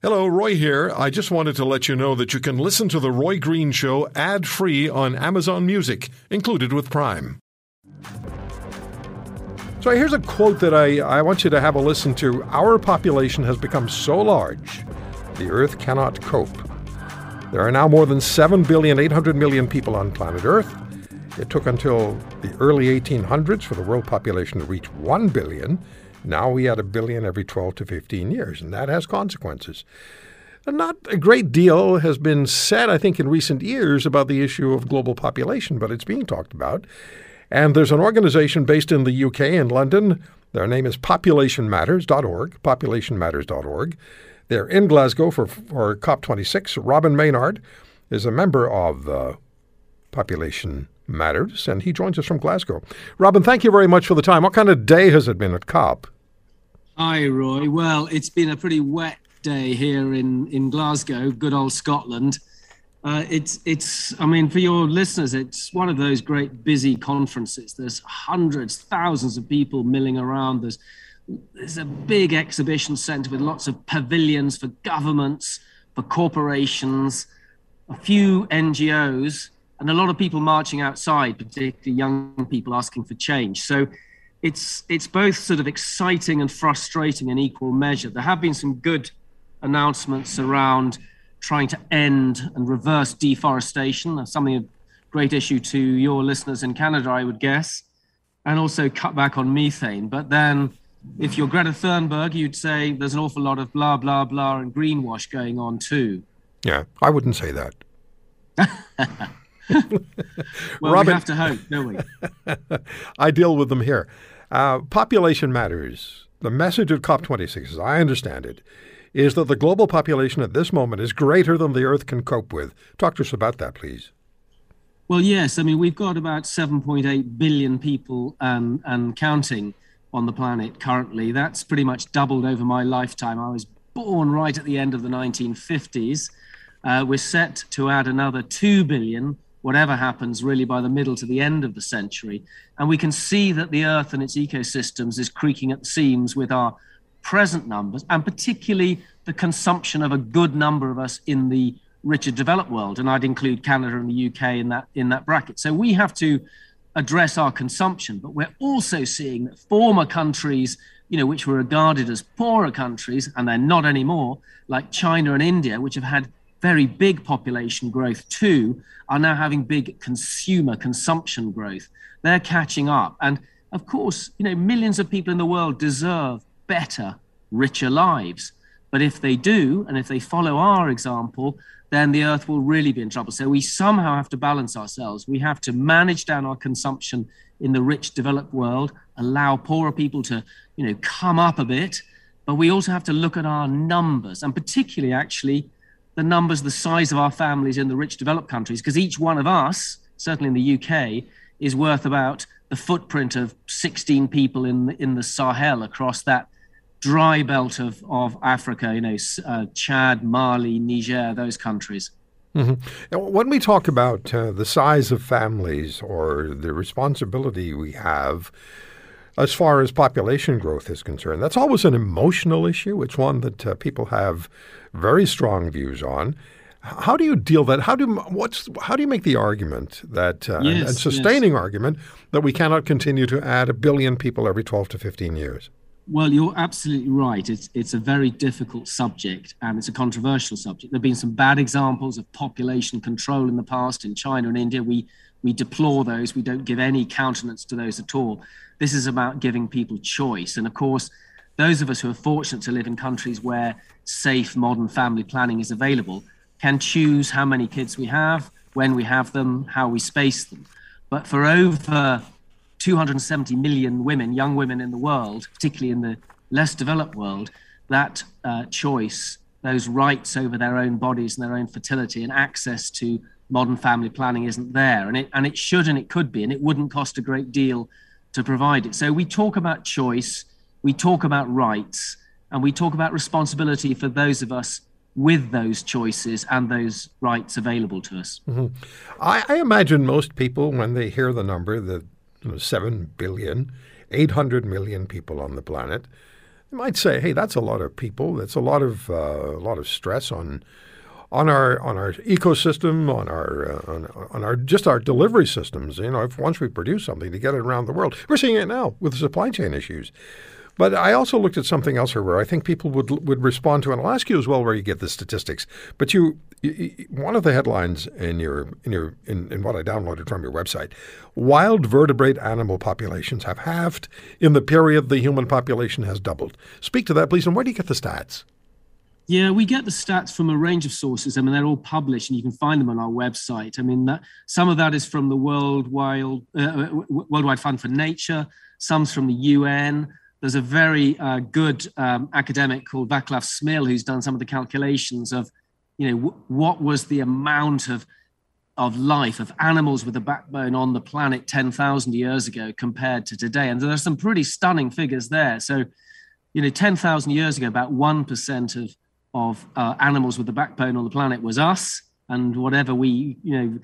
Hello, Roy here. I just wanted to let you know that you can listen to The Roy Green Show ad free on Amazon Music, included with Prime. So here's a quote that I, I want you to have a listen to. Our population has become so large, the Earth cannot cope. There are now more than 7 billion 800 million people on planet Earth. It took until the early 1800s for the world population to reach 1 billion. Now we add a billion every 12 to 15 years, and that has consequences. And not a great deal has been said, I think, in recent years about the issue of global population, but it's being talked about. And there's an organization based in the UK in London. Their name is populationmatters.org, populationmatters.org. They're in Glasgow for, for COP26. Robin Maynard is a member of uh, Population Matters, and he joins us from Glasgow. Robin, thank you very much for the time. What kind of day has it been at COP? Hi, Roy. Well, it's been a pretty wet day here in, in Glasgow, good old Scotland. Uh, it's it's I mean for your listeners, it's one of those great busy conferences. There's hundreds, thousands of people milling around. There's there's a big exhibition centre with lots of pavilions for governments, for corporations, a few NGOs, and a lot of people marching outside, particularly young people asking for change. So it's it's both sort of exciting and frustrating in equal measure. There have been some good announcements around trying to end and reverse deforestation. That's something of great issue to your listeners in Canada, I would guess, and also cut back on methane. But then, if you're Greta Thunberg, you'd say there's an awful lot of blah blah blah and greenwash going on too. Yeah, I wouldn't say that. well, Robin, we have to hope, don't we? I deal with them here. Uh, population matters. The message of COP26, as I understand it, is that the global population at this moment is greater than the Earth can cope with. Talk to us about that, please. Well, yes. I mean, we've got about 7.8 billion people and, and counting on the planet currently. That's pretty much doubled over my lifetime. I was born right at the end of the 1950s. Uh, we're set to add another 2 billion whatever happens really by the middle to the end of the century. And we can see that the Earth and its ecosystems is creaking at the seams with our present numbers, and particularly the consumption of a good number of us in the richer developed world. And I'd include Canada and the UK in that in that bracket. So we have to address our consumption, but we're also seeing that former countries, you know, which were regarded as poorer countries, and they're not anymore, like China and India, which have had very big population growth too, are now having big consumer consumption growth. They're catching up. And of course, you know, millions of people in the world deserve better, richer lives. But if they do, and if they follow our example, then the earth will really be in trouble. So we somehow have to balance ourselves. We have to manage down our consumption in the rich developed world, allow poorer people to, you know, come up a bit. But we also have to look at our numbers and particularly actually the numbers, the size of our families in the rich developed countries, because each one of us, certainly in the UK, is worth about the footprint of 16 people in the, in the Sahel across that dry belt of, of Africa, you know, uh, Chad, Mali, Niger, those countries. Mm-hmm. When we talk about uh, the size of families or the responsibility we have as far as population growth is concerned. That's always an emotional issue. It's one that uh, people have very strong views on. How do you deal that? How do what's how do you make the argument that uh, yes, and, sustaining yes. argument that we cannot continue to add a billion people every twelve to fifteen years? Well, you're absolutely right. It's it's a very difficult subject and it's a controversial subject. There've been some bad examples of population control in the past in China and India. We we deplore those. We don't give any countenance to those at all. This is about giving people choice. And of course, those of us who are fortunate to live in countries where safe modern family planning is available can choose how many kids we have, when we have them, how we space them. But for over 270 million women, young women in the world, particularly in the less developed world, that uh, choice, those rights over their own bodies and their own fertility and access to modern family planning isn't there. And it, and it should and it could be, and it wouldn't cost a great deal to provide it. So we talk about choice, we talk about rights, and we talk about responsibility for those of us with those choices and those rights available to us. Mm-hmm. I, I, imagine most people, when they hear the number, the you know, 7 billion, 800 million people on the planet, you might say, hey, that's a lot of people. That's a lot of uh, a lot of stress on on our on our ecosystem, on our uh, on, on, our just our delivery systems. You know, if once we produce something to get it around the world, we're seeing it now with the supply chain issues. But I also looked at something else here where I think people would would respond to, and I'll ask you as well where you get the statistics. But you, you one of the headlines in your in your in, in what I downloaded from your website, wild vertebrate animal populations have halved in the period the human population has doubled. Speak to that, please, and where do you get the stats? Yeah, we get the stats from a range of sources. I mean, they're all published, and you can find them on our website. I mean, that, some of that is from the World Wild uh, uh Worldwide Fund for Nature. Some's from the UN there's a very uh, good um, academic called Vaclav Smil who's done some of the calculations of, you know, w- what was the amount of of life of animals with a backbone on the planet 10,000 years ago compared to today, and there's some pretty stunning figures there. So, you know, 10,000 years ago, about one percent of of uh, animals with the backbone on the planet was us, and whatever we, you know,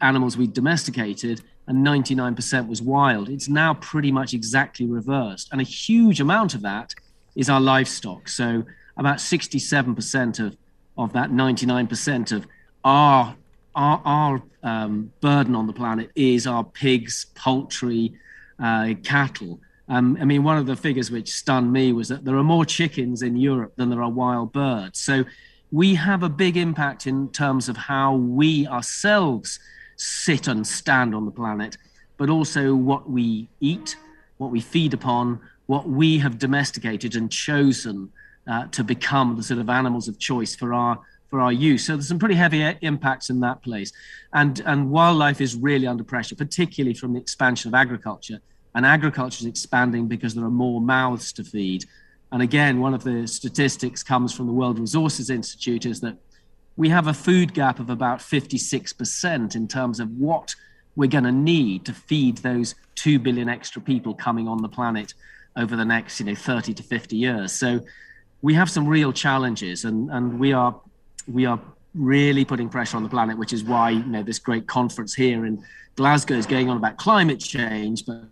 animals we domesticated and 99% was wild. It's now pretty much exactly reversed. And a huge amount of that is our livestock. So about 67% of, of that 99% of our, our, our um, burden on the planet is our pigs, poultry, uh, cattle. Um, I mean, one of the figures which stunned me was that there are more chickens in Europe than there are wild birds. So we have a big impact in terms of how we ourselves sit and stand on the planet, but also what we eat, what we feed upon, what we have domesticated and chosen uh, to become the sort of animals of choice for our for our use. So there's some pretty heavy impacts in that place, and and wildlife is really under pressure, particularly from the expansion of agriculture. And agriculture is expanding because there are more mouths to feed. And again, one of the statistics comes from the World Resources Institute is that we have a food gap of about 56% in terms of what we're going to need to feed those 2 billion extra people coming on the planet over the next you know 30 to 50 years so we have some real challenges and and we are we are really putting pressure on the planet which is why you know this great conference here in Glasgow is going on about climate change but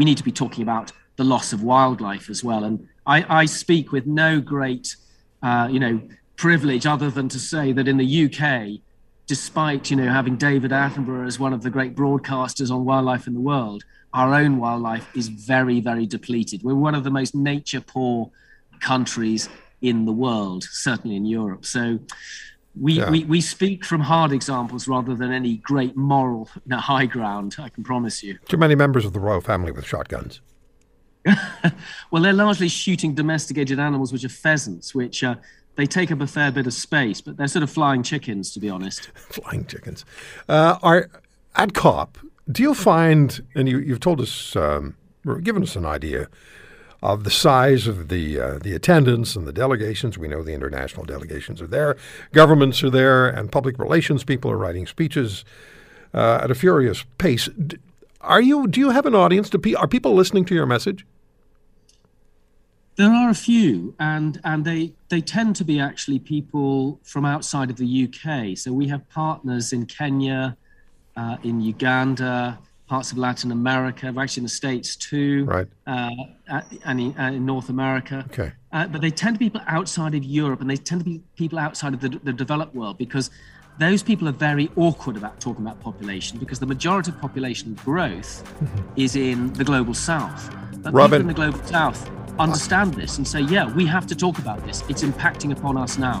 we need to be talking about the loss of wildlife as well and I, I speak with no great uh, you know privilege other than to say that in the UK, despite you know having David Attenborough as one of the great broadcasters on wildlife in the world, our own wildlife is very, very depleted. We're one of the most nature poor countries in the world, certainly in Europe. So we, yeah. we, we speak from hard examples rather than any great moral high ground, I can promise you. Too many members of the royal family with shotguns. well, they're largely shooting domesticated animals, which are pheasants, which uh, they take up a fair bit of space, but they're sort of flying chickens, to be honest. flying chickens. Uh, are at COP, do you find, and you, have told us, um, given us an idea of the size of the uh, the attendance and the delegations. We know the international delegations are there, governments are there, and public relations people are writing speeches uh, at a furious pace. Are you? Do you have an audience? Do pe- are people listening to your message? There are a few, and and they they tend to be actually people from outside of the UK. So we have partners in Kenya, uh, in Uganda, parts of Latin America, actually in the States too, right, uh, and in, uh, in, North America. Okay, uh, but they tend to be people outside of Europe, and they tend to be people outside of the, the developed world because those people are very awkward about talking about population because the majority of population growth mm-hmm. is in the global south. But Robin, people in the global south understand this and say, yeah, we have to talk about this. It's impacting upon us now.